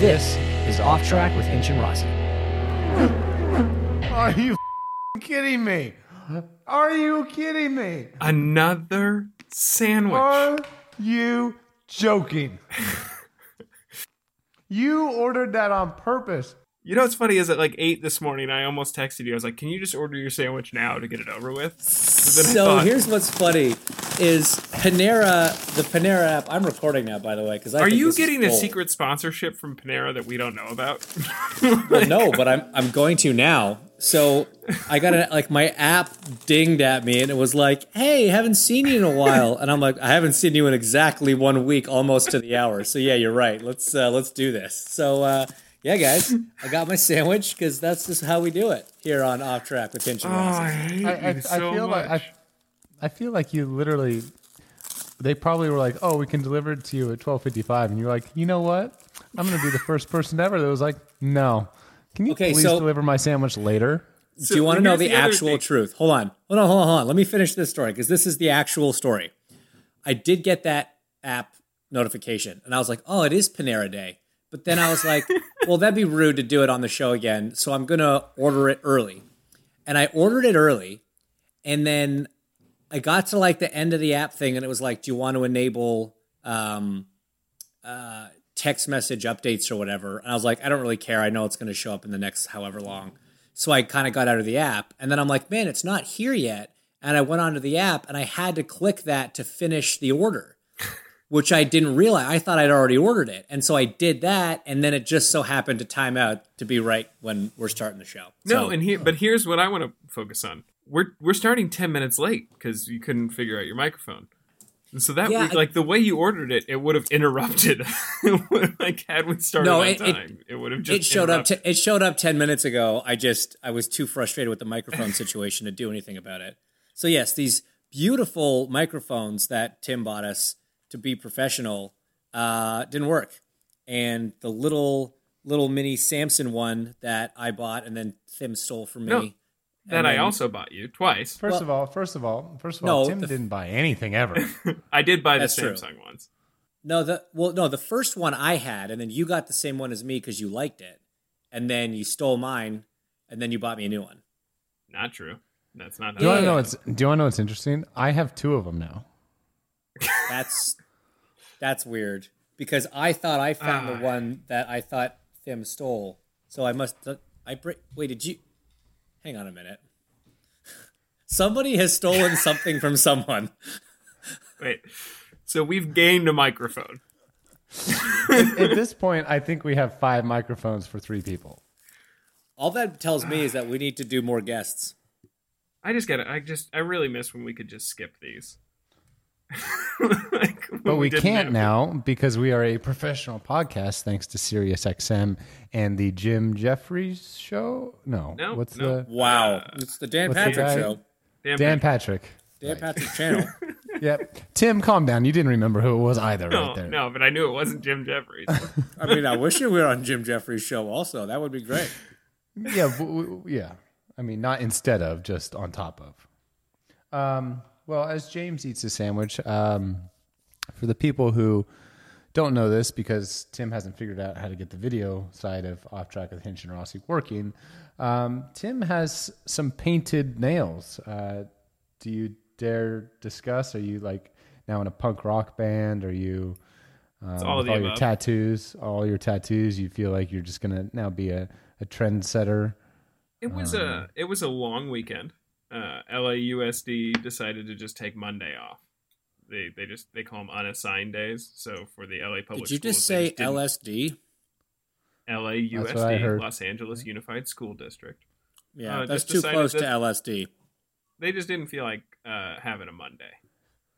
This is Off Track with Hinch and Rossi. Are you kidding me? Are you kidding me? Another sandwich. Are you joking? you ordered that on purpose. You know what's funny is at like eight this morning, I almost texted you. I was like, "Can you just order your sandwich now to get it over with?" Then So thought, here's what's funny: is Panera the Panera app? I'm recording now, by the way, because Are you getting a secret sponsorship from Panera that we don't know about? Well, no, but I'm I'm going to now. So I got a, like my app dinged at me, and it was like, "Hey, haven't seen you in a while," and I'm like, "I haven't seen you in exactly one week, almost to the hour." So yeah, you're right. Let's uh, let's do this. So uh, yeah, guys, I got my sandwich because that's just how we do it here on Off Track with Hinch and oh, I hate I, I, you so I feel much. like I, I feel like you literally. They probably were like, "Oh, we can deliver it to you at twelve fifty-five. and you're like, "You know what? I'm going to be the first person ever that was like, no. Can you Okay, please so- deliver my sandwich later?" Do you want to know the, the actual truth? Hold on. Hold on, hold on, hold on. Let me finish this story because this is the actual story. I did get that app notification and I was like, oh, it is Panera Day. But then I was like, well, that'd be rude to do it on the show again. So I'm going to order it early. And I ordered it early. And then I got to like the end of the app thing and it was like, do you want to enable um, uh, text message updates or whatever? And I was like, I don't really care. I know it's going to show up in the next however long. So I kind of got out of the app. And then I'm like, man, it's not here yet. And I went onto the app and I had to click that to finish the order, which I didn't realize. I thought I'd already ordered it. And so I did that. And then it just so happened to time out to be right when we're starting the show. no, So- and here, but here's what I want to focus on. We're we're starting ten minutes late because you couldn't figure out your microphone. And so that Yeah, would- like the way you ordered it, it would have interrupted. like had we started No, on it- it- time, it, would have just it showed up. T- it showed up ten minutes ago. I just I was too frustrated with the microphone situation to do anything about it. So yes, these beautiful microphones that Tim bought us to be professional uh, didn't work, and the little little mini Samson one that I bought and then Tim stole from me. No, and that I also bought you twice. First Well- of all, first of all, first of No, all, Tim the- didn't buy anything ever. I did buy the That's true. Samson ones. No, the well, no, the first one I had, and then you got the same one as me because you liked it, and then you stole mine, and then you bought me a new one. Not true. That's not. do you want to know it what's Do you want to know what's interesting? I have two of them now. That's that's weird because I thought I found Ah. the one that I thought Tim stole. So I must I br- wait. Did you? Hang on a minute. Somebody has stolen something from someone. Wait. So we've gained a microphone. At this point, I think we have five microphones for three people. All that tells me is that we need to do more guests. I just get it. I just I really miss when we could just skip these. Like, But we didn't can't have- now because we are a professional podcast thanks to SiriusXM and the Jim Jefferies show. No, No, what's no. the Wow, it's the Dan what's the Patrick guy? show. Damn Dan it. Patrick? Dan Patrick channel. Yep. Tim, calm down. You didn't remember who it was either, No, right there. no, but I knew it wasn't Jim Jefferies. I mean, I wish you were on Jim Jefferies' show. Also, that would be great. Yeah, w- w- yeah. I mean, not instead of, just on top of. Um, well, as James eats his sandwich, um, for the people who don't know this, because Tim hasn't figured out how to get the video side of Off Track with Hinch and Rossi working, um, Tim has some painted nails. Uh, do you dare discuss? Are you like now in a punk rock band? Are you um, all of with the all your tattoos? All your tattoos? You feel like you're just gonna now be a, a trendsetter? It was a it was a long weekend. Uh, LAUSD decided to just take Monday off. They they just they call them unassigned days. So for the LA public Did you just schools, they say didn't- LSD? That's what I LAUSD. Los Angeles Unified School District. Yeah, Uh, that's too decided close to LSD. They just didn't feel like uh, having a Monday.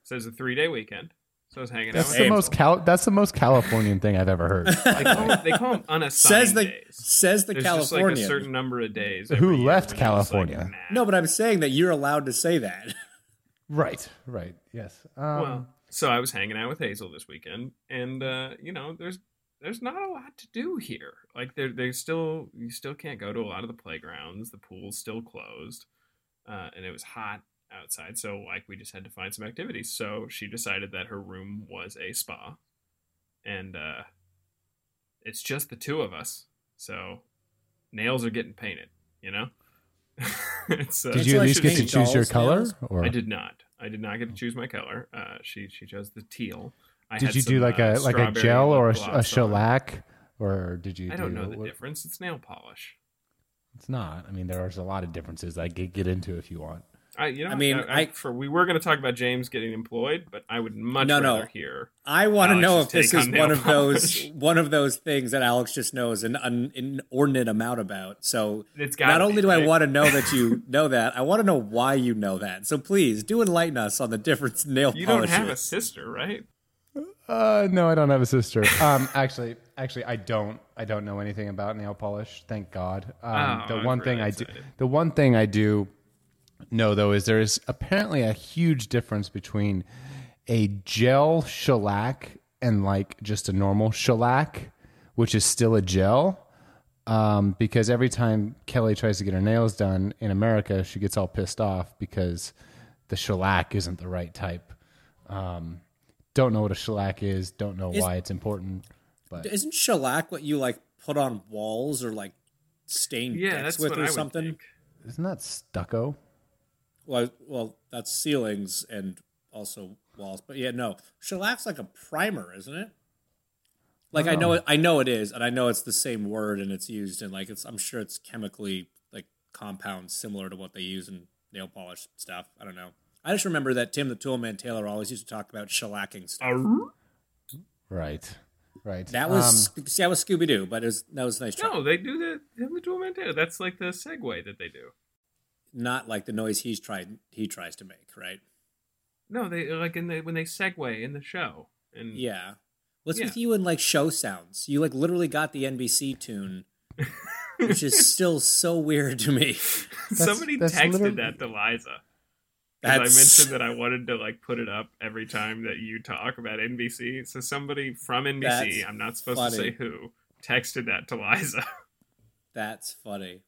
So it's a three day weekend. So I was hanging That's out. the most Cal- That's the most Californian thing I've ever heard. They call, them, they call them unassigned Says the days. says the There's just like a certain number of days. Who left when like, California? nah. no, but I'm saying that you're allowed to say that. right. Right. Yes. Um, well, so I was hanging out with Hazel this weekend, and uh, you know, there's there's not a lot to do here. Like there, there's still you still can't go to a lot of the playgrounds. The pool's still closed, uh, and it was hot outside. So like we just had to find some activities. So she decided that her room was a spa, and uh, it's just the two of us. So nails are getting painted. You know. it's, uh, did you at least get to choose your color? Or I did not. I did not get to choose my color. Uh, she she chose the teal. I did you do like uh, a like a gel or a, a shellac, or did you? I don't do- know the what- difference. It's nail polish. It's not. I mean, there's a lot of differences. I could get into if you want. I you know. I mean, I, I- for we were going to talk about James getting employed, but I would much No, no. rather hear. I want to know if this is on one of those one of those things that Alex just knows an, an inordinate amount about. So It's gotta not be, only do I want to know that you know that, I want to know why you know that. So please do enlighten us on the difference in nail You don't have a sister, right? Uh, no, I don't have a sister. Um, actually, actually, I don't. I don't know anything about nail polish. Thank God. Um, Oh, the I'm one really thing I do, the one thing I do know though is there is apparently a huge difference between a gel shellac and like just a normal shellac, which is still a gel. Um, because every time Kelly tries to get her nails done in America, she gets all pissed off because the shellac isn't the right type. Um, don't know what a shellac is. Don't know Is- why it's important. But Isn't shellac what you like put on walls or like stain Yeah, decks that's with what or I would something? think. isn't that stucco? Well, well, that's ceilings and also walls. But yeah, no, shellac's like a primer, isn't it? Like I know it, I know it is, and I know it's the same word, and it's used in like it's. I'm sure it's chemically like compounds similar to what they use in nail polish stuff. I don't know. I just remember that Tim the Toolman Taylor always used to talk about shellacking stuff. Right, right. that was Um, see, that was Scooby Doo, but it was that was a nice. Try. No, they do the Tim the Toolman too. That's like the segue that they do. Not like the noise he's tried he tries to make, right? No, they like in the when they segue in the show. And Yeah. What's Yeah. with you and like show sounds? You like literally got the NBC tune, which is still so weird to me. somebody that's texted literally- that to Liza. Liza. 'Cause I mentioned that I wanted to like put it up every time that you talk about NBC. So somebody from NBC, That's I'm not supposed to say who, texted that to Liza. that's funny.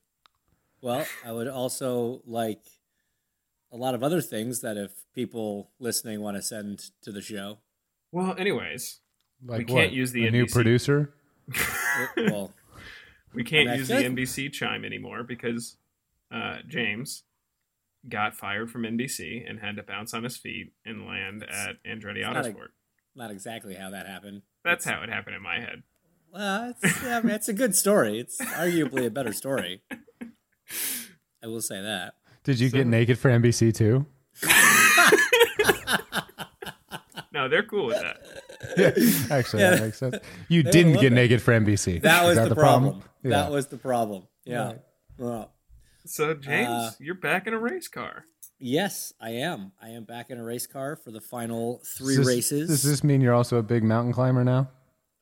Well, I would also like a lot of other things that if people listening want to send to the show. Well, anyways, like can't what? use the a new NBC. producer. Well, we can't I mean, I use the NBC chime anymore because uh, James got fired from NBC and had to bounce on his feet and land at Andretti it's not a- Autosport. not exactly how that happened. That's how it happened in my head. Well, it's, yeah, I mean, it's a good story. It's arguably a better story. I will say that. Did you get naked for NBC too? No, they're cool with that. Actually, Yeah. that makes sense. You They didn't get it. naked for NBC. That was the, problem. Yeah. That was the problem. Yeah. Right. Well, So James, Uh, you're back in a race car. yes, I am. I am back in a race car for the final three Does this- races. Does this mean you're also a big mountain climber now?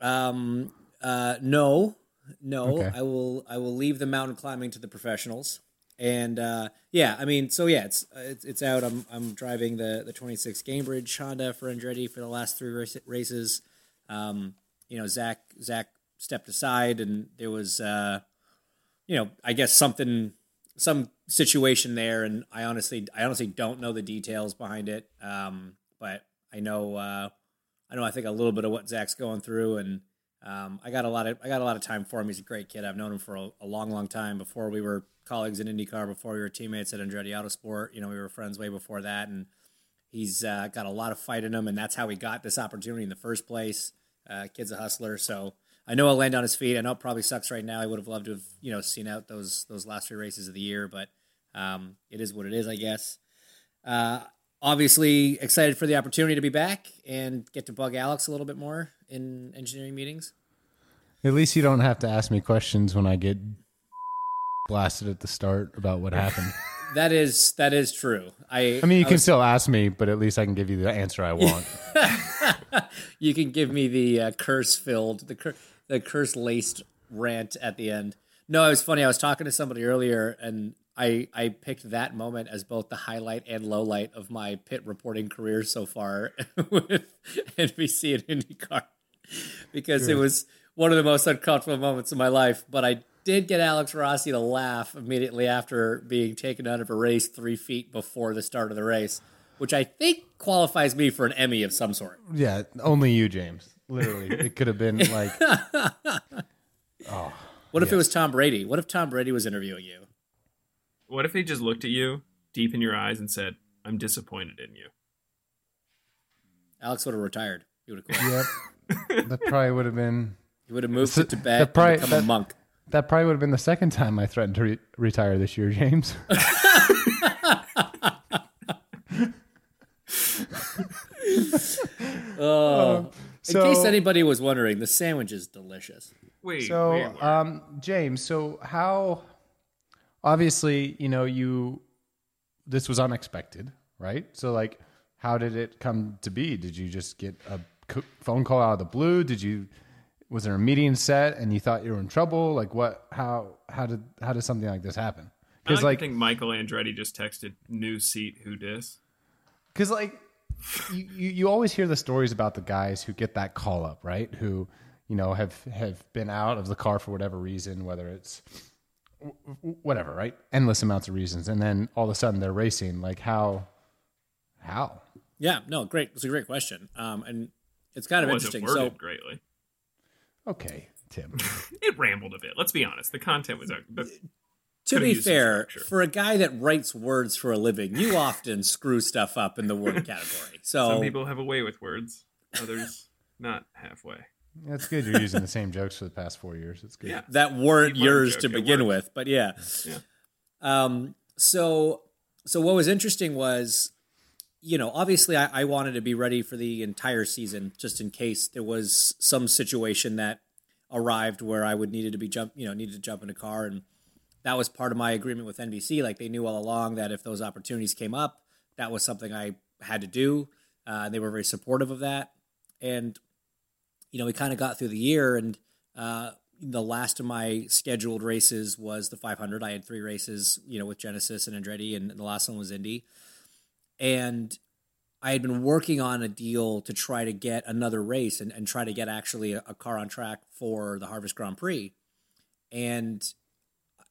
Um. Uh. No. No. Okay. I will. I will leave the mountain climbing to the professionals. And uh, yeah, I mean, so yeah, it's it's, it's out. I'm I'm driving the the 26 Gainbridge Honda for Andretti for the last three race, races. Um, you know, Zach Zach stepped aside, and there was uh, you know, I guess something some situation there, and I honestly I honestly don't know the details behind it. Um, but I know uh, I know I think a little bit of what Zach's going through, and um, I got a lot of I got a lot of time for him. He's a great kid. I've known him for a, a long, long time. Before we were colleagues in IndyCar, before we were teammates at Andretti Autosport, you know, we were friends way before that, and he's uh, got a lot of fight in him, and that's how he got this opportunity in the first place. Uh, kid's a hustler, so I know he'll land on his feet. I know it probably sucks right now. I would have loved to have you know seen out those those last three races of the year, but um, it is what it is, I guess. Uh, obviously, excited for the opportunity to be back and get to bug Alex a little bit more in engineering meetings. At least you don't have to ask me questions when I get blasted at the start about what happened. That is that is true. I I mean, you I can was- still ask me, but at least I can give you the answer I want. you can give me the uh, curse filled the cur- the curse laced rant at the end. No, it was funny. I was talking to somebody earlier, and I I picked that moment as both the highlight and low light of my pit reporting career so far with NBC and IndyCar because it was one of the most uncomfortable moments of my life. But I did get Alex Rossi to laugh immediately after being taken out of a race three feet before the start of the race, which I think qualifies me for an Emmy of some sort. yeah, only you, James. Literally, it could have been like oh, What if it was Tom Brady? What if Tom Brady was interviewing you? What if he just looked at you deep in your eyes and said, "I'm disappointed in you"? Alex would have retired. He would have quit. Yep. that probably would have been He would have moved to the Tibet pri- and become a that- monk. that probably would have been the second time I threatened to re- retire this year, James. Oh. In so- case anybody was wondering, the sandwich is delicious. Wait, So, wait, wait. um, James, so how? Obviously, you know, you this was unexpected, right? So, like, how did it come to be? Did you just get a phone call out of the blue? Did you? Was there a meeting set and you thought you were in trouble? Like, what? How? How did? How did something like this happen? I like, Because, like, to think Michael Andretti just texted new seat who dis. because like you, you you always hear the stories about the guys who get that call up right who you know have have been out of the car for whatever reason whether it's whatever right endless amounts of reasons and then all of a sudden they're racing like how how Yeah, no, great. It's a great question. Um, and it's kind of It interesting. So, greatly. okay tim It rambled a bit. Let's be honest. The content was. But to be fair, for a guy that writes words for a living, you often screw stuff up in the word category. So, some people have a way with words, others not halfway. That's good you're using the same jokes for the past four years it's good Yeah. that weren't You yours joke, to begin with, but yeah. Yeah. Um, so, so what was interesting was, you know, obviously I, I wanted to be ready for the entire season, just in case there was some situation that arrived where I would needed to be jump, you know, needed to jump in a car, and that was part of my agreement with NBC. Like they knew all along that if those opportunities came up, that was something I had to do. Uh, they were very supportive of that, and you know, we kind of got through the year, and uh, the last of my scheduled races was the 500. I had three races, you know, with Genesys and Andretti, and the last one was Indy. And I had been working on a deal to try to get another race and, and try to get actually a, a car on track for the Harvest Grand Prix. And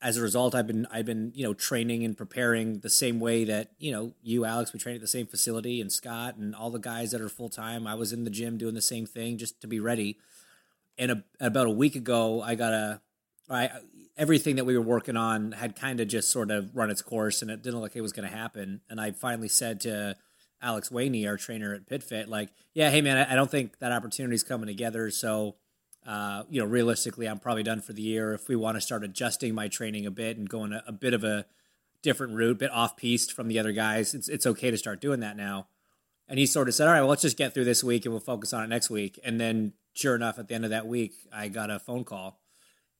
as a result, I've been I've been you know training and preparing the same way that you know you Alex we train at the same facility and Scott and all the guys that are full time. I was in the gym doing the same thing just to be ready. And a, about a week ago, I got a I everything that we were working on had kind of just sort of run its course, and it didn't look like it was going to happen. And I finally said to Alex Waney, our trainer at PitFit, like, "Yeah, hey man, I, I don't think that opportunity's coming together. So, uh, you know, realistically, I'm probably done for the year. If we want to start adjusting my training a bit and going a, a bit of a different route, bit off piste from the other guys, it's it's okay to start doing that now." And he sort of said, "All right, well, let's just get through this week and we'll focus on it next week." And then, sure enough, at the end of that week, I got a phone call,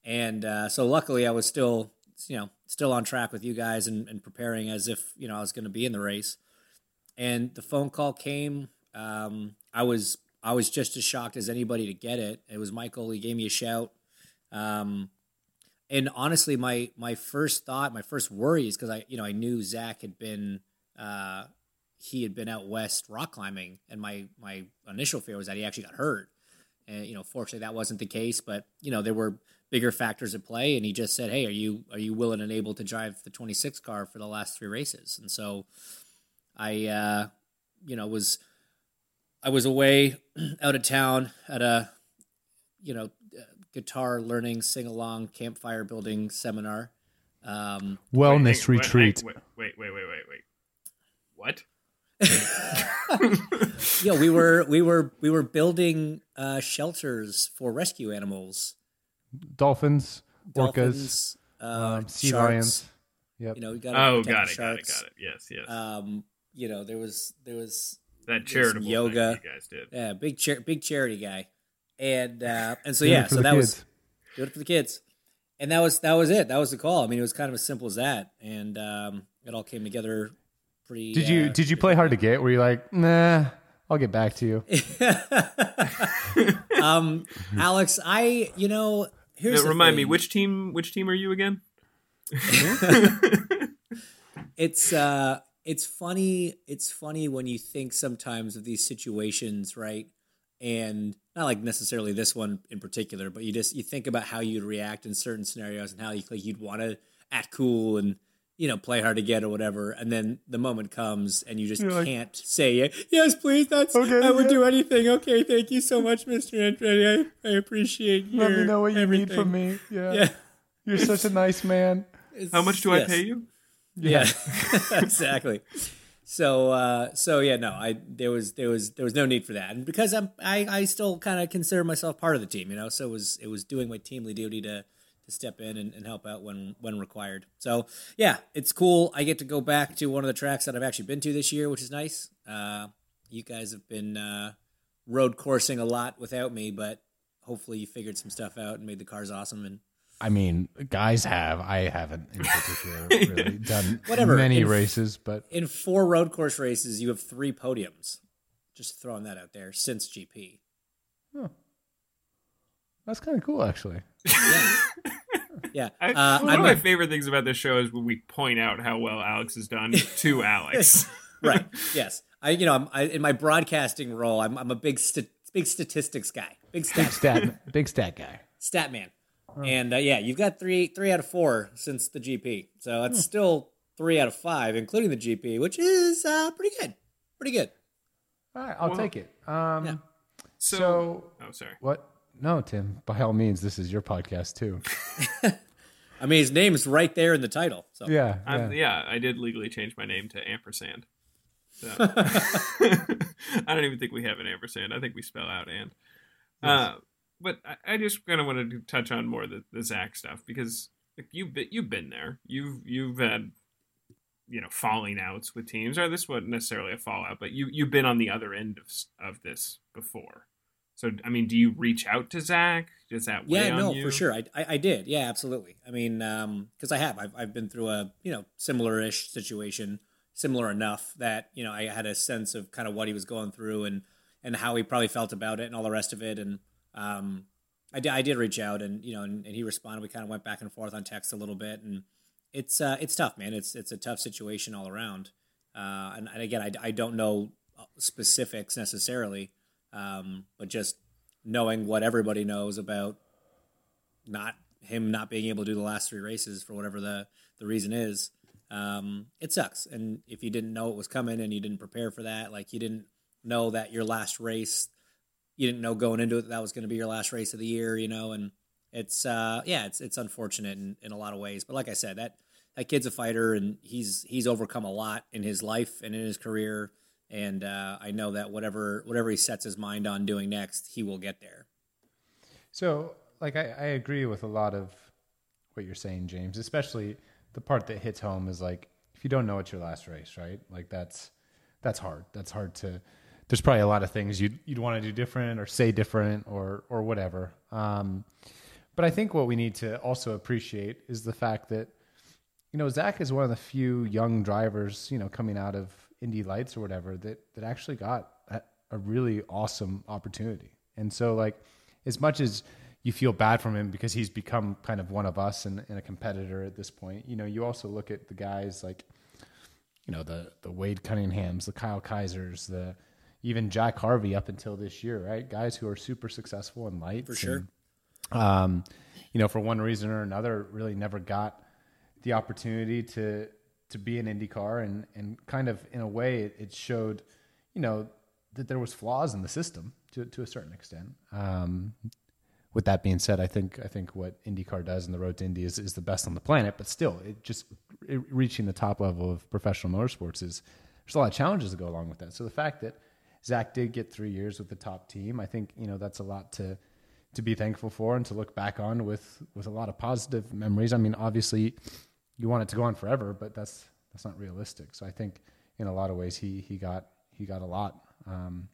and uh, so luckily, I was still, you know, still on track with you guys and, and preparing as if you know I was going to be in the race. And the phone call came. Um, I was I was just as shocked as anybody to get it. It was Michael. He gave me a shout. Um, and honestly, my my first thought, my first worry is because I you know I knew Zach had been uh, he had been out west rock climbing, and my my initial fear was that he actually got hurt. And you know, fortunately, that wasn't the case. But you know, there were bigger factors at play, and he just said, "Hey, are you are you willing and able to drive the 26 car for the last three races?" And so, I uh, you know was I was away out of town at a you know guitar learning sing along campfire building seminar. Um, wellness Wait, wait, retreat Wait, wait, wait, wait, wait, wait. What? yeah, we were we were we were building uh, shelters for rescue animals, dolphins orcas dolphins, uh, um, sea sharks. lions yep You know, we got Oh, got it, got it, got it. Yes, yes. Um, you know, there was there was that some charitable yoga. thing you guys did. yeah, big char- big charity guy, and uh, and so yeah, so the that was kids. do it for the kids. And that was that was it. That was the call. I mean, it was kind of as simple as that, and um, it all came together pretty. Did you uh, did you play hard to get? Were you like, nah, I'll get back to you? um, Alex, I you know here's Now, the remind me which team? Which team are you again? it's uh it's funny it's funny when you think sometimes of these situations right and not like necessarily this one in particular but you just you think about how you'd react in certain scenarios and how you, like you'd want to act cool and you know play hard to get or whatever and then the moment comes and you just You're can't say yes please that's Okay, i would yeah. do anything okay thank you so much mr andretti i, I appreciate you Let me know what you need from me. Yeah. yeah You're such a nice man. How much do I pay you? Yeah, exactly. So, uh, so yeah, no, I there was there was there was no need for that, and because I'm I, I still kind of consider myself part of the team, you know. So it was it was doing my teamly duty to to step in and, and help out when when required. So yeah, it's cool. I get to go back to one of the tracks that I've actually been to this year, which is nice. Uh, you guys have been uh, road coursing a lot without me, but hopefully you figured some stuff out and made the cars awesome and I mean, guys have. I haven't in particular really done Whatever. many In- races, but in four road course races, you have three podiums. Just throwing that out there since GP. that's kind of cool, actually. Yeah. I, uh, one I'm of my a- favorite things about this show is when we point out how well Alex has done to Alex. right. Yes. I, you know, I'm, I, in my broadcasting role, I'm, I'm a big, st- big statistics guy, big stat, Stat, big stat guy. stat man. And uh, yeah, you've got three, three out of four since the GP. So it's still three out of five, including the GP, which is uh, pretty good. Pretty good. All right, I'll Well, take it. Um, yeah. So, So- oh, sorry. What? No, Tim. By all means, this is your podcast too. I mean, his name is right there in the title. So Yeah. I'm, yeah. yeah, I did legally change my name to ampersand. So. I don't even think we have an ampersand. I think we spell out and. Uh, but I, I just kind of wanted to touch on more the, the Zach stuff because like, you've been, you've been there. You've you've had you know falling outs with teams, or this wasn't necessarily a fallout, but you you've been on the other end of of this before. So I mean, do you reach out to Zach? Does that weigh Yeah, no, for sure. I, I, I did. Yeah, absolutely. I mean, um, because I have. I've, I've been through a you know similar-ish situation, similar enough that you know I had a sense of kind of what he was going through and and how he probably felt about it and all the rest of it. And um, I did I did reach out and you know and, and he responded. We kind of went back and forth on text a little bit, and it's uh, it's tough, man. It's it's a tough situation all around. Uh, and, and again, I, I don't know specifics necessarily, um, but just knowing what everybody knows about not him not being able to do the last three races for whatever the the reason is um, it sucks and if you didn't know it was coming and you didn't prepare for that like you didn't know that your last race you didn't know going into it that, that was going to be your last race of the year you know and it's uh yeah it's it's unfortunate in, in a lot of ways but like i said that that kid's a fighter and he's he's overcome a lot in his life and in his career and uh, I know that whatever whatever he sets his mind on doing next, he will get there. So, like, I, I agree with a lot of what you're saying, James. Especially the part that hits home is like, if you don't know it's your last race, right? Like, that's that's hard. That's hard to. There's probably a lot of things you'd you'd want to do different or say different or or whatever. Um, but I think what we need to also appreciate is the fact that you know Zach is one of the few young drivers, you know, coming out of Indy Lights or whatever that that actually got a, a really awesome opportunity. And so, like, as much as you feel bad from him because he's become kind of one of us and, and a competitor at this point, you know, you also look at the guys like, you know, the the Wade Cunninghams, the Kyle Kaisers, the even Jack Harvey up until this year, right? Guys who are super successful in lights For sure. and, um, you know, for one reason or another, really never got the opportunity to to be an IndyCar, and and kind of in a way, it, it showed, you know, that there was flaws in the system to to a certain extent. Um, with that being said, I think I think what IndyCar does in the Road to Indy is, is the best on the planet. But still, it just it, reaching the top level of professional motorsports is there's a lot of challenges that go along with that. So the fact that Zach did get three years with the top team, I think you know that's a lot to to be thankful for and to look back on with with a lot of positive memories. I mean, obviously, you want it to go on forever, but that's that's not realistic. So I think in a lot of ways he he got he got a lot um,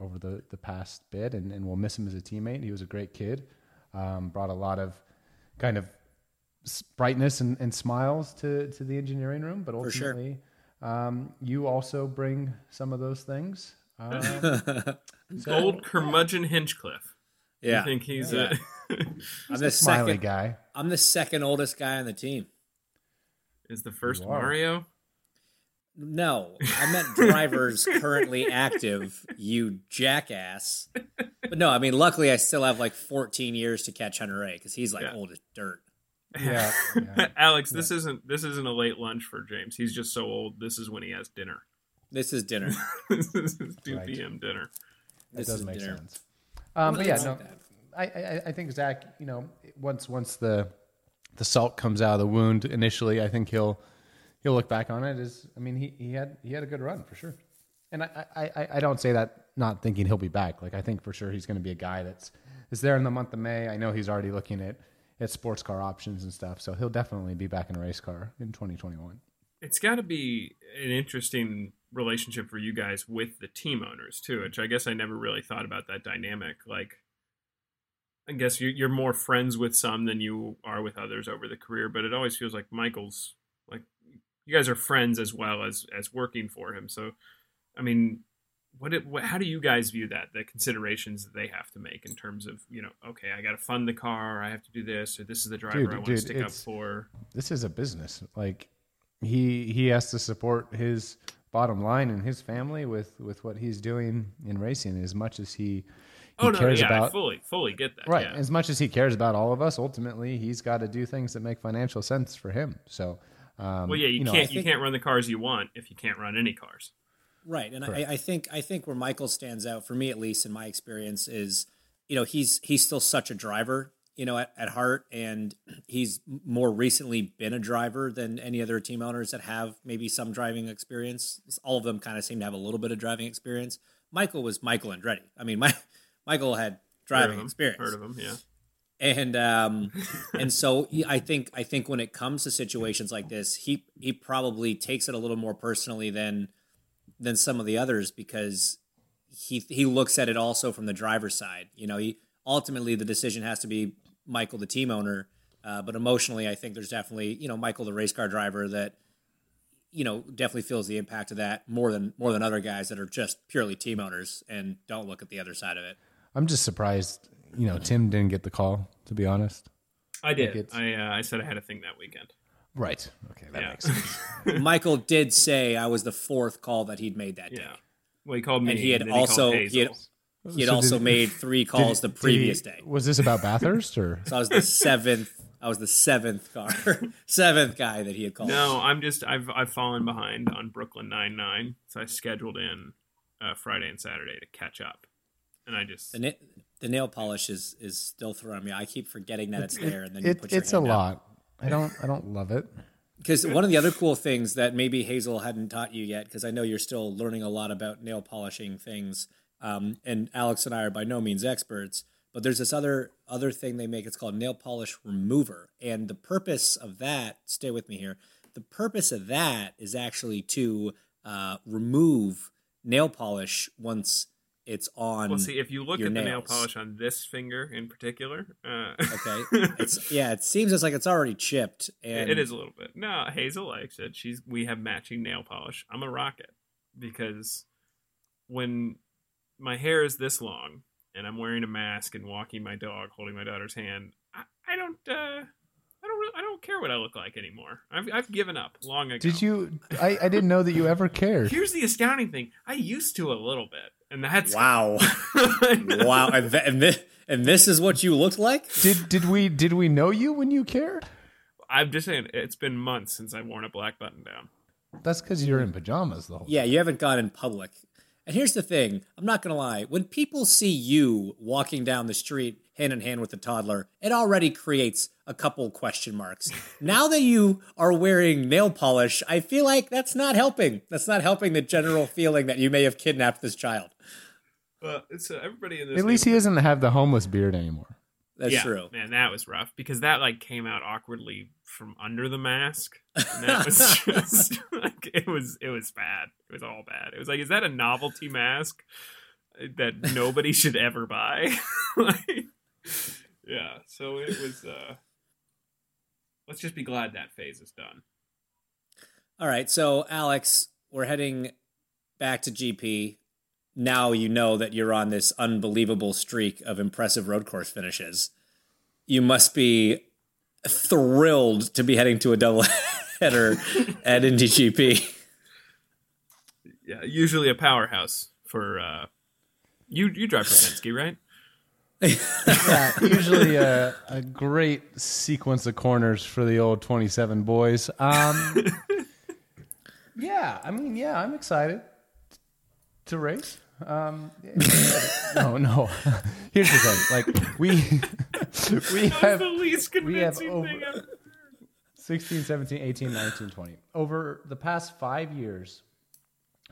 over the the past bit, and, and we'll miss him as a teammate. He was a great kid. Um, brought a lot of kind of brightness and, and smiles to, to the engineering room, but ultimately, um, you also bring some of those things. Um, Old curmudgeon Hinchcliffe. Yeah. I think he's Yeah. a I'm the smiley second guy. I'm the second oldest guy on the team. is the first Mario? No, I meant drivers currently active, you jackass. But no, I mean, luckily I still have like 14 years to catch Hunter-Reay because he's like Yeah. old as dirt. Yeah, yeah. Alex, this isn't this isn't a late lunch for James. He's just so old. This is when he has dinner. This is dinner. this is 2 Right. p.m. dinner. That This does is make dinner. sense. Um, but yeah, no, like. I, I, I think Zach, you know, once once the the salt comes out of the wound initially, I think he'll he'll look back on it as I mean he, he had he had a good run for sure. And I, I, I- I don't say that not thinking he'll be back. Like I think for sure he's going to be a guy that's is there in the month of May. I know he's already looking at at sports car options and stuff, so he'll definitely be back in a race car in 2021. It's got to be an interesting relationship for you guys with the team owners too, which I guess I never really thought about that dynamic. Like, I guess you- you're more friends with some than you are with others over the career, but it always feels like Michael's like you guys are friends as well as as working for him. So, I mean, what, it, what how do you guys view that the considerations that they have to make in terms of you know okay I got to fund the car I have to do this or this is the driver Dude, I want dude, to stick up for this is a business. Like he he has to support his bottom line and his family with with what he's doing in racing as much as he, he oh no cares yeah I about fully fully get that right yeah. as much as he cares about all of us ultimately he's got to do things that make financial sense for him so um, Well, yeah, you, know, can't I you can't run the cars you want if you can't run any cars. Right, and I, I think I think where Michael stands out for me, at least in my experience, is you know he's he's still such a driver, you know, at, at heart, and he's more recently been a driver than any other team owners that have maybe some driving experience. All of them kind of seem to have a little bit of driving experience. Michael was Michael Andretti. I mean, my, Michael had driving him. experience Heard of him? Yeah. and um and so he- I think I think when it comes to situations like this, he he probably takes it a little more personally than than some of the others because he he looks at it also from the driver's side. You know, he ultimately the decision has to be Michael, the team owner, uh, but emotionally, I think there's definitely you know Michael, the race car driver, that you know definitely feels the impact of that more than more than other guys that are just purely team owners and don't look at the other side of it. i'm just surprised you know tim didn't get the call to be honest I did. it's- I uh, I said I had a thing that weekend. Right okay that Yeah. makes sense Michael did say I was the fourth call that he'd made that day. yeah. Well, he called me, And he had then also- called he had- He had So also did- made three calls Did- the previous he- day. was this about bathurst or So I was the seventh. I was the seventh car, seventh guy that he had called. No, I'm just I've I've fallen behind on Brooklyn Nine Nine, so I scheduled in uh, Friday and Saturday to catch up, and I just the, na- the nail polish is is still throwing me. I keep forgetting that it's there, and then you it, put your it's a hand up. lot i don't i don't love it Because one of the other cool things that maybe Hazel hadn't taught you yet, because I know you're still learning a lot about nail polishing things, um, and Alex and I are by no means experts. But there's this other other thing they make. It's called nail polish remover, and the purpose of that. Stay with me here. The purpose of that is actually to uh, remove nail polish once it's on. well see if you look your at the nail polish on this finger in particular. Uh, Okay, it's yeah. It seems as like it's already chipped, and it is a little bit. No, Hazel likes it. She's we have matching nail polish. I'm a rocket because when my hair is this long and I'm wearing a mask and walking my dog, holding my daughter's hand, I, I don't. Uh, I don't. Really, I don't care what I look like anymore. I've, I've given up long ago. did you I, I didn't know that you ever cared Here's the astounding thing. I used to a little bit, and that's wow, wow, and, th- and this and this is what you looked like. did did we did we know you when you cared I'm just saying, it's been months since I've worn a black button down. that's because you're in pajamas the whole Yeah, you haven't gone in public. And here's the thing I'm not going to lie. When people see you walking down the street hand in hand with a toddler, it already creates a couple question marks. now that you are wearing nail polish, I feel like that's not helping. That's not helping the general feeling that you may have kidnapped this child. But it's uh, everybody in this. At least he doesn't have the homeless beard anymore. That's yeah, true. Man, that was rough because that like came out awkwardly from under the mask. And that was just like it was it was bad. It was all bad. It was like, is that a novelty mask that nobody should ever buy? like, yeah. So it was. uh Let's just be glad that phase is done. All right, so Alex, we're heading back to GP. Now you know that you're on this unbelievable streak of impressive road course finishes. You must be thrilled to be heading to a double header at Indy GP. Yeah, usually a powerhouse for. uh You you drive for Penske, right? Yeah, usually a, a great sequence of corners for the old 27 boys. Um, yeah, I mean, yeah, I'm excited to race. Um, no, no. Here's the thing: like we we have the least convincing over- thing. I've 16, 17, 18, 19, 20. Over the past five years,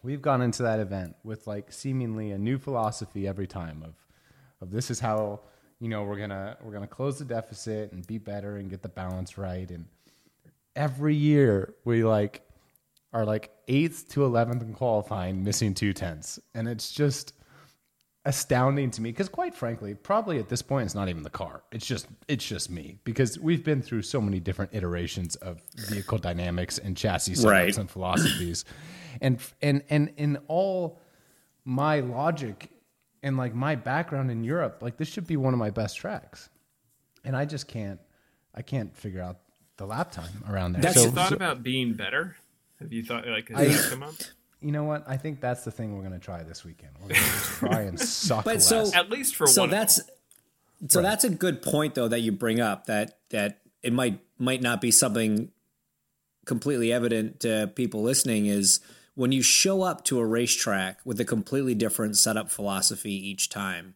we've gone into that event with like seemingly a new philosophy every time of, of this is how you know we're gonna we're gonna close the deficit and be better and get the balance right. And every year we like are like eighth to eleventh in qualifying, missing two tenths, and it's just astounding to me because quite frankly probably at this point it's not even the car it's just it's just me because we've been through so many different iterations of vehicle dynamics and chassis setups Right. and philosophies and and and in all my logic and like my background in Europe like this should be one of my best tracks and I just can't I can't figure out the lap time around there Have so, you thought so- about being better? Have you thought like has I- that come up? you know what I think that's the thing we're going to try this weekend we're going to try and suck But less. so- At least for so one. of them. that's so that's a good point though that you bring up that that it might might not be something completely evident to people listening is when you show up to a racetrack with a completely different setup philosophy each time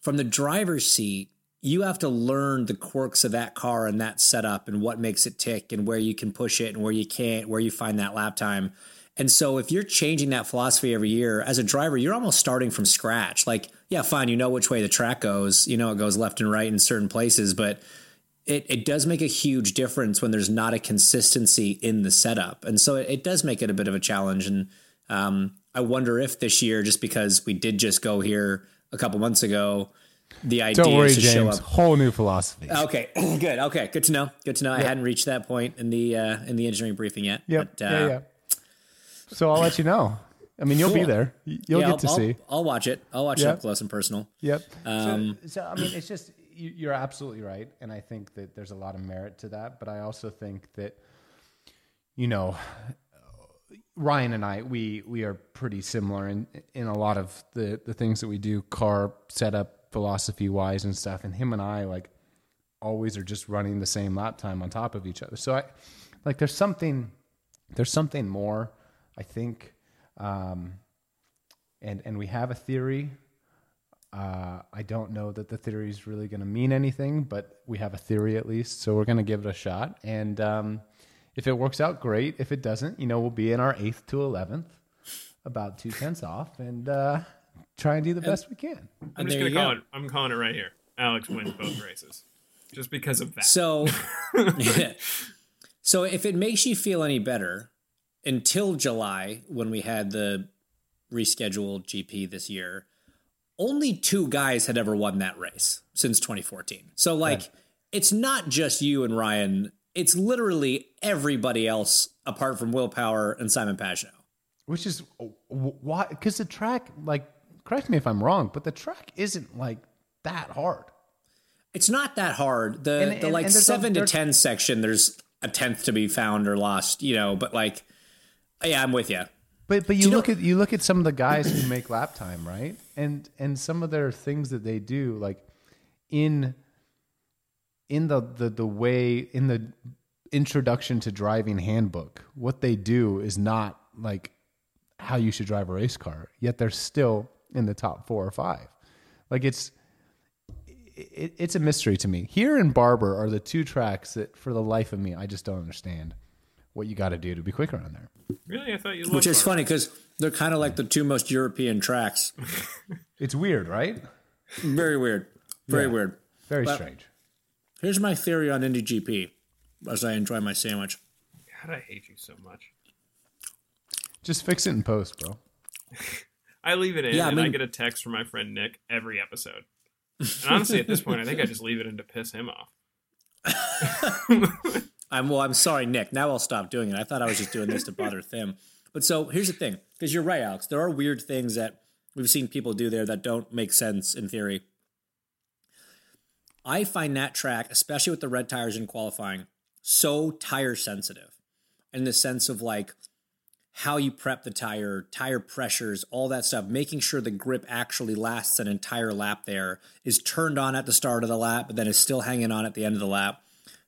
from the driver's seat you have to learn the quirks of that car and that setup and what makes it tick and where you can push it and where you can't where you find that lap time and so if you're changing that philosophy every year as a driver, you're almost starting from scratch. Like, yeah, fine, you know which way the track goes, you know it goes left and right in certain places, but it, it does make a huge difference when there's not a consistency in the setup. And so it, it does make it a bit of a challenge. And um, I wonder if this year, just because we did just go here a couple months ago, the idea don't worry is to show James up. whole new philosophy Okay, good. Okay, good to know. Good to know. I hadn't reached that point in the uh, in the engineering briefing yet. Yep. But, uh, yeah, yeah. So I'll let you know. I mean, you'll be there. You'll yeah, get I'll, to I'll- see. I'll watch it. I'll watch it up close and personal. Yep. Um, so, so, I mean, it's just you- you're absolutely right, and I think that there's a lot of merit to that. But I also think that, you know, Ryan and I, we we are pretty similar in in a lot of the the things that we do, car setup, philosophy wise, and stuff. And him and I, like, always are just running the same lap time on top of each other. So I, like, there's something, there's something more. I think. Um, and and we have a theory. Uh, I don't know that the theory is really going to mean anything, but we have a theory at least, so we're going to give it a shot. And um, if it works out, great. If it doesn't, you know, we'll be in our eighth to eleventh, about two tenths off, and uh, try and do the best we can. I'm just gonna call go. it. I'm calling it right here. Alex wins both races, just because of that. So, so if it makes you feel any better, until July when we had the rescheduled GP this year, only two guys had ever won that race since 2014. So like, it's not just you and Ryan. It's literally everybody else apart from Will Power and Simon Pagenaud. Which is why, because the track, like, correct me if I'm wrong, but the track isn't like that hard. It's not that hard. The And- the and- like and there's a- seven to ten section, there's a tenth to be found or lost, you know. But like, yeah, I'm with you. But but you, you know- look at you look at some of the guys who make lap time, right? And and some of their things that they do, like in in the the, the way in the introduction to driving handbook, what they do is not like how you should drive a race car. Yet they're still in the top four or five. Like it's it, it's a mystery to me. Here and Barber are the two tracks that, for the life of me, I just don't understand what you got to do to be quicker on there. really, I thought you. Which is Barber. funny because they're kind of like the two most European tracks. It's weird, right? Very weird. Very Yeah. weird. Very But- strange. Here's my theory on Indy GP as I enjoy my sandwich. God, I hate you so much. Just fix it in post, bro. I leave it in, Yeah, I and I mean- get a text from my friend Nick every episode. And honestly, at this point, I think I just leave it in to piss him off. I'm well. I'm sorry, Nick. Now I'll stop doing it. I thought I was just doing this to bother Tim. But so here's the thing, because you're right, Alex. There are weird things that we've seen people do there that don't make sense in theory. I find that track, especially with the red tires in qualifying, so tire sensitive in the sense of like how you prep the tire, tire pressures, all that stuff, making sure the grip actually lasts an entire lap there, is turned on at the start of the lap, but then is still hanging on at the end of the lap.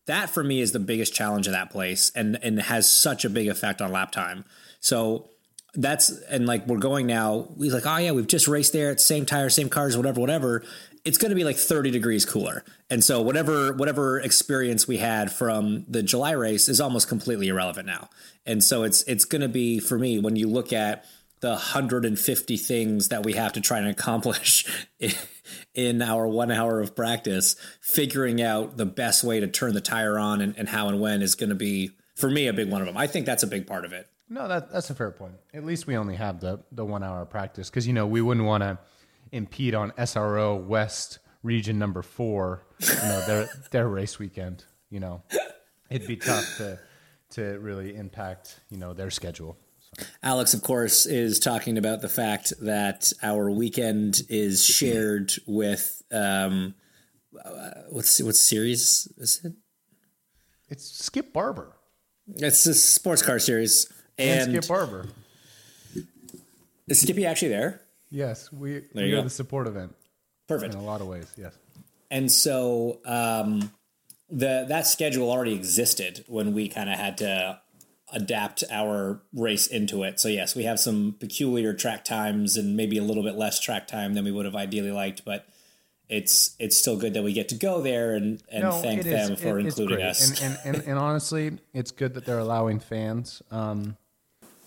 That for me is the biggest challenge of that place and and has such a big effect on lap time. So that's and like we're going now, we like, oh yeah, we've just raced there, it's same tire, same cars, whatever, whatever. It's gonna be like 30 degrees cooler. And so whatever whatever experience we had from the July race is almost completely irrelevant now. And so it's it's gonna be for me when you look at the 150 things that we have to try and accomplish in our one hour of practice, figuring out the best way to turn the tire on and, and how and when is going to be, for me, a big one of them. I think that's a big part of it. No, that that's a fair point. At least we only have the the one hour practice because you know we wouldn't want to impede on SRO West Region Number Four. You know their their race weekend. You know, it'd be tough to to really impact you know their schedule. Alex, of course, is talking about the fact that our weekend is shared with um, uh, what's what series is it? It's Skip Barber It's a sports car series, and, and Skip Barber. is Skippy actually there? Yes, we you we go. are the support event Perfect. in a lot of ways. Yes. And so um, the that schedule already existed when we kind of had to adapt our race into it. So yes, we have some peculiar track times and maybe a little bit less track time than we would have ideally liked, but it's it's still good that we get to go there and, and thank it is. them for It- including us. And, and, and, and honestly, it's good that they're allowing fans. Um,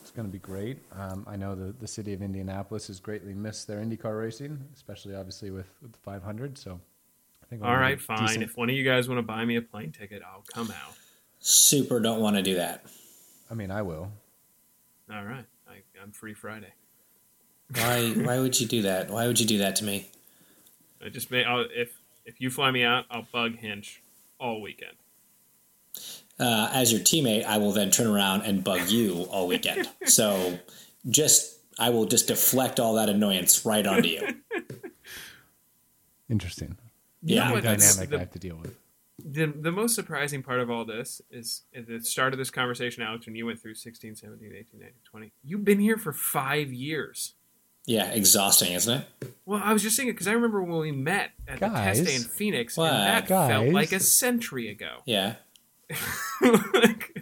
it's going to be great. Um, I know the, the city of Indianapolis has greatly missed their IndyCar racing, especially obviously with, with the 500. So I think we'll All have a right, fine. decent- If one of you guys want to buy me a plane ticket, I'll come out. Super don't want to do that. I mean, I will. All right, I, I'm free Friday. Why why would you do that? Why would you do that to me? I just may I'll, if if you fly me out, I'll bug Hinch all weekend. Uh, as your teammate, I will then turn around and bug you all weekend. so just I will just deflect all that annoyance right onto you. Interesting. Yeah. know what? Dynamic the- I have to deal with. The, the most surprising part of all this is at the start of this conversation, Alex, when you went through 16, 17, 18, 19, 20. You've been here for five years. Yeah, exhausting, isn't it? Well, I was just saying it because I remember when we met at the test day in Phoenix, What? and that felt like a century ago. Yeah. Like,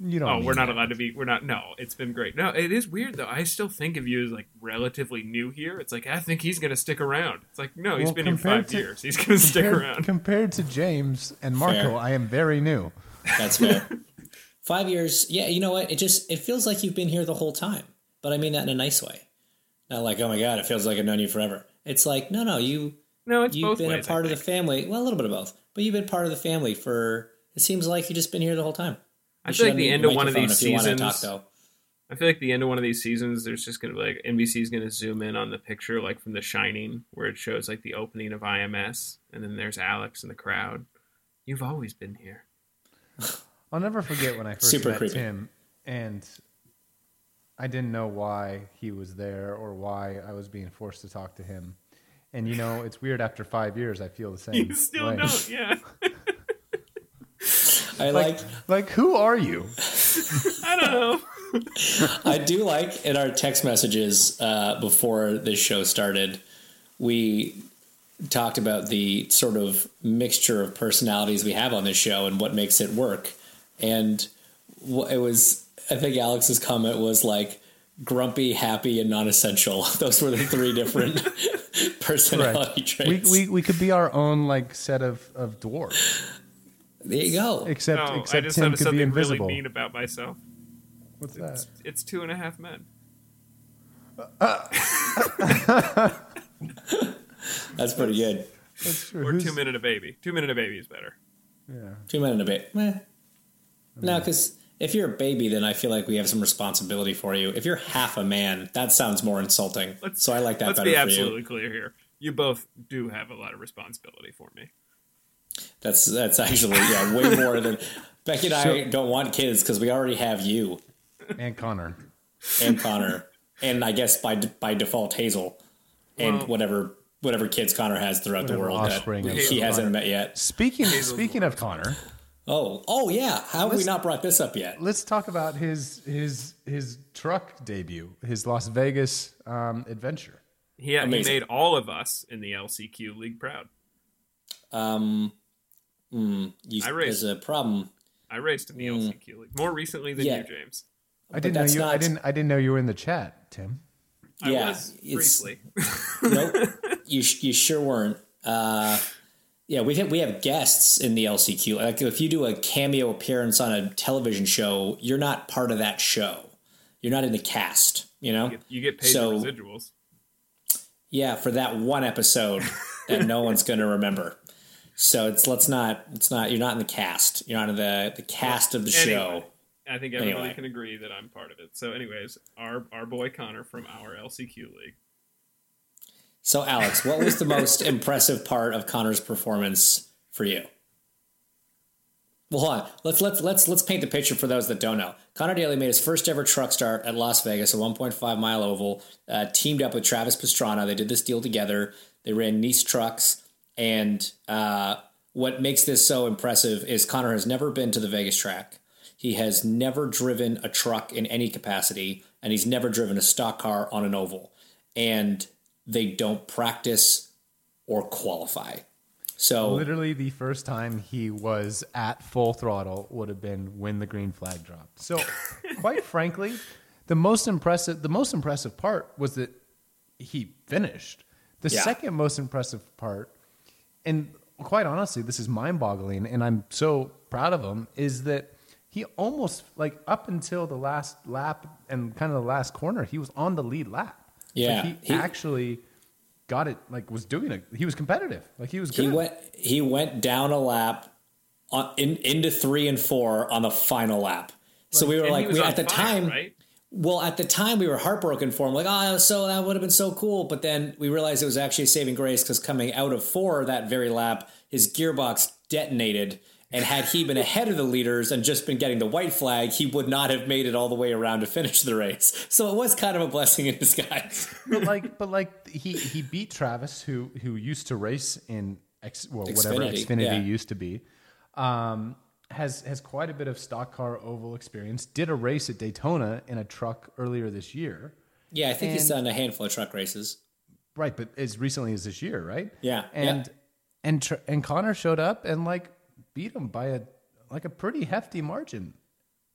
You don't. oh, we're not that. allowed to be. We're not. No, it's been great. No, it is weird though. I still think of you as like relatively new here. It's like I think he's going to stick around. It's like no, he's Well, been here compared five to- years. He's going to stick around. compared to James and Marco, Fair. I am very new. That's fair. Five years. Yeah, you know what? It just it feels like you've been here the whole time. But I mean that in a nice way. Not like, oh my god, it feels like I've known you forever. It's like, no, no, you No, it's you've both been ways. a part of the family. Well, a little bit of both. But you've been part of the family for it seems like you've just been here the whole time. I feel like the end of one of these if you wanna seasons. talk. I feel like the end of one of these seasons, there's just going to be like NBC's going to zoom in on the picture, like from The Shining, where it shows like the opening of IMS, and then there's Alex in the crowd. You've always been here. I'll never forget when I first Super met creepy. Tim, and I didn't know why he was there or why I was being forced to talk to him. And you know, it's weird. After five years, I feel the same. You still way. don't, yeah. I Like, like like, who are you? I don't know. I do like in our text messages uh, before this show started, we talked about the sort of mixture of personalities we have on this show and what makes it work. And it was, I think Alex's comment was like grumpy, happy, and non essential. Those were the three different personality We, traits. we we could be our own like set of of dwarves, there you go. except No, I except just Tim thought of could be invisible. really mean about myself. What's that? It's, it's two and a half men. That's pretty good. That's true. Or Who's- two men and a baby. Two men and a baby is better. Yeah. Two men and a baby. Meh. No, because if you're a baby, then I feel like we have some responsibility for you. If you're half a man, that sounds more insulting. Let's, so I like that let's better be for absolutely clear here. you both do have a lot of responsibility for me. That's that's actually yeah way more than Becky and I don't want kids because we already have you and Connor. and Connor and I guess by by default Hazel and Well- whatever whatever kids Connor has throughout the world that offspring of he hasn't Connor. met yet. Speaking speaking of Connor, Oh oh yeah, how have we not brought this up yet? let's talk about his his his truck debut, his Las Vegas um, adventure. He, he made all of us in the LCQ league proud. Um, mm, you, I raised- there's a problem. I raced in the LCQ league more recently than Yeah. you, James. I didn't know that's you. I didn't. I didn't know you were in the chat, Tim. I Yeah, was it's- briefly. nope, you you sure weren't. Uh, yeah, we have we have guests in the LCQ. Like if you do a cameo appearance on a television show, you're not part of that show. You're not in the cast. You know. you get paid So- the residuals. Yeah, for that one episode that no one's going to remember. So it's let's not it's not you're not in the cast. You're not in the the cast of the Anyway. show. I think everybody Anyway. can agree that I'm part of it. So, anyways, our our boy Connor from our LCQ league. So Alex, what was the most impressive part of Connor's performance for you? Well, hold on. Let's let's let's let's paint the picture for those that don't know. Connor Daly made his first ever truck start at Las Vegas, a 1.5 mile oval. Uh, teamed up with Travis Pastrana. They did this deal together. They ran Nice trucks, and uh, what makes this so impressive is Connor has never been to the Vegas track. He has never driven a truck in any capacity, and he's never driven a stock car on an oval. And they don't practice or qualify. So Literally, the first time he was at full throttle would have been when the green flag dropped. So, quite frankly, the most impressive the most impressive part was that he finished. The Yeah. second most impressive part, and quite honestly, this is mind boggling, and I'm so proud of him, is that he almost like up until the last lap and kind of the last corner, he was on the lead lap. Yeah, Like, he, he- actually got it. Like was doing it. He was competitive. Like he was good. he went he went down a lap on, in, into three and four on the final lap. So we were like, we, at the fire, time, right? Well, at the time we were heartbroken for him. Like, oh, so that would have been so cool. But then we realized it was actually a saving grace because coming out of four that very lap, his gearbox detonated. And had he been ahead of the leaders and just been getting the white flag, he would not have made it all the way around to finish the race. So it was kind of a blessing in disguise. but like, but like he he beat Travis, who who used to race in X, well, whatever Xfinity, Xfinity yeah. used to be. Um, has has quite a bit of stock car oval experience. Did a race at Daytona in a truck earlier this year, Yeah, I think he's done a handful of truck races. right? But as recently as this year, right? Yeah, and yeah. and Tr- and Connor showed up and like beat him by a like a pretty hefty margin,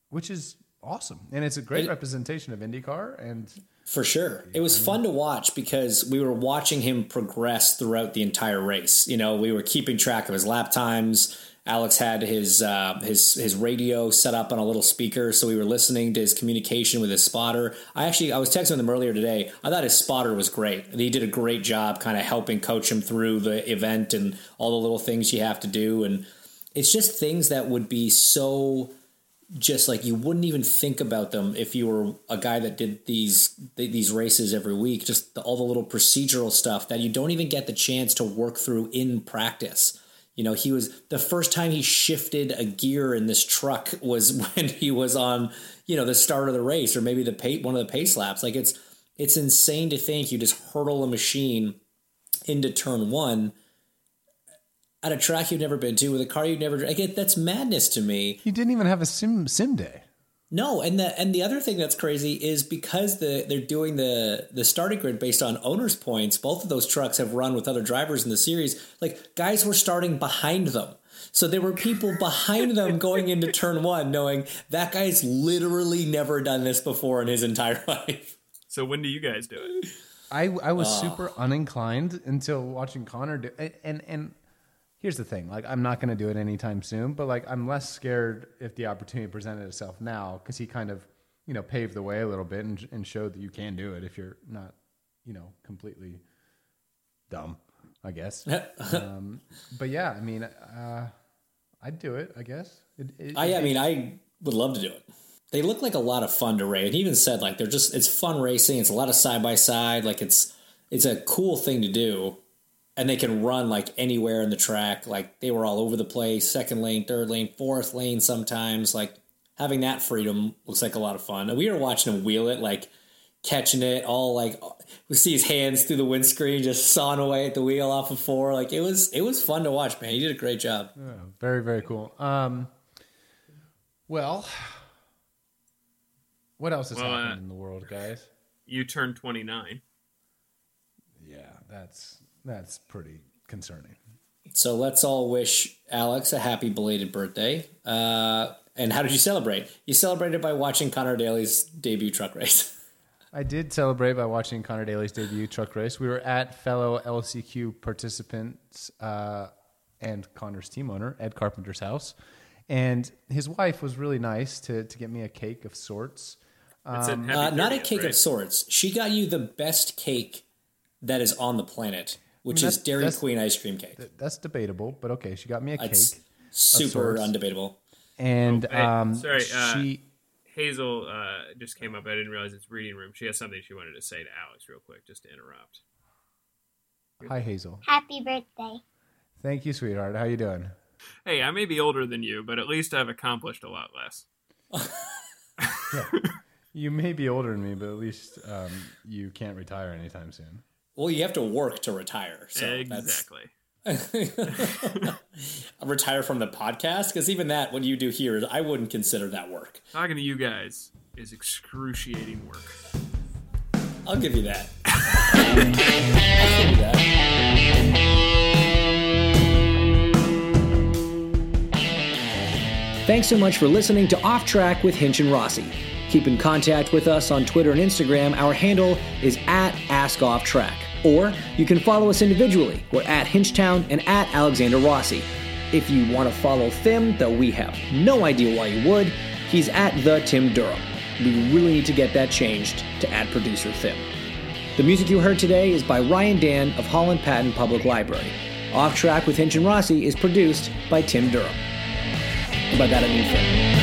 which is awesome, and it's a great It- representation of IndyCar and. For sure. It was fun to watch because we were watching him progress throughout the entire race. You know, we were keeping track of his lap times. Alex had his uh, his his radio set up on a little speaker, so we were listening to his communication with his spotter. I actually I was texting with him earlier today. I thought his spotter was great. He did a great job, kind of helping coach him through the event and all the little things you have to do. And it's just things that would be so just like you wouldn't even think about them if you were a guy that did these these races every week just the, all the little procedural stuff that you don't even get the chance to work through in practice you know he was the first time he shifted a gear in this truck was when he was on you know the start of the race or maybe the pay, one of the pace laps like it's it's insane to think you just hurdle a machine into turn 1 at a track you've never been to with a car you've never it, that's madness to me He didn't even have a sim sim day. No, and the and the other thing that's crazy is because the they're doing the the starting grid based on owners points. Both of those trucks have run with other drivers in the series. Like guys were starting behind them. So there were people behind them going into turn 1 knowing that guy's literally never done this before in his entire life. So when do you guys do it? I I was super uninclined until watching Connor do and, and and here's the thing like I'm not going to do it anytime soon but like I'm less scared if the opportunity presented itself now cuz he kind of you know paved the way a little bit and, and showed that you can do it if you're not you know completely dumb I guess um, but yeah I mean uh, I'd do it I guess it, it, I, I mean, I would love to do it. They look like a lot of fun to race. And he even said like they're just it's fun racing. It's a lot of side by side. Like it's it's a cool thing to do. And they can run like anywhere in the track. Like they were all over the place, second lane, third lane, fourth lane sometimes. Like having that freedom looks like a lot of fun. And we were watching him wheel it, like catching it all like we see his hands through the windscreen just sawing away at the wheel off of four. Like it was it was fun to watch, man. He did a great job. Yeah, very very cool. Um, well, what else is Well, uh, in the world, guys? You turned 29. Yeah, that's that's pretty concerning. So let's all wish Alex a happy belated birthday. Uh, and how did you celebrate? You celebrated by watching Connor Daly's debut truck race. I did celebrate by watching Connor Daly's debut truck race. We were at fellow LCQ participants uh, and Connor's team owner, Ed Carpenter's house. And his wife was really nice to, to get me a cake of sorts. It said Um, Uh, not a cake right? of sorts. She got you the best cake that is on the planet, which I mean, is that's- Dairy Queen ice cream cake. That's debatable, but okay. She got me a It's cake. super undebatable. And Oh, hey, um, sorry, uh, she. Hazel uh, just came up. I didn't realize it's reading room. She has something she wanted to say to Alex real quick, just to interrupt. Hi, Hazel. Happy birthday. Thank you, sweetheart. How you doing? Hey, I may be older than you, but at least I've accomplished a lot less. You may be older than me, but at least um, you can't retire anytime soon. Well, you have to work to retire. So exactly. that's retire from the podcast because even that, what you do here, I wouldn't consider that work. Talking to you guys is excruciating work. I'll give you that. I'll give you that. Thanks so much for listening to Off Track with Hinch and Rossi. Keep in contact with us on Twitter and Instagram. Our handle is at AskOffTrack. Or you can follow us individually. We're at Hinchtown and at Alexander Rossi. If you want to follow Thim, though we have no idea why you would, he's at the Tim Durham. We really need to get that changed to add producer Thim. The music you heard today is by Ryan Dan of Holland Patent Public Library. Off Track with Hinch and Rossi is produced by Tim Durham. And by that I mean.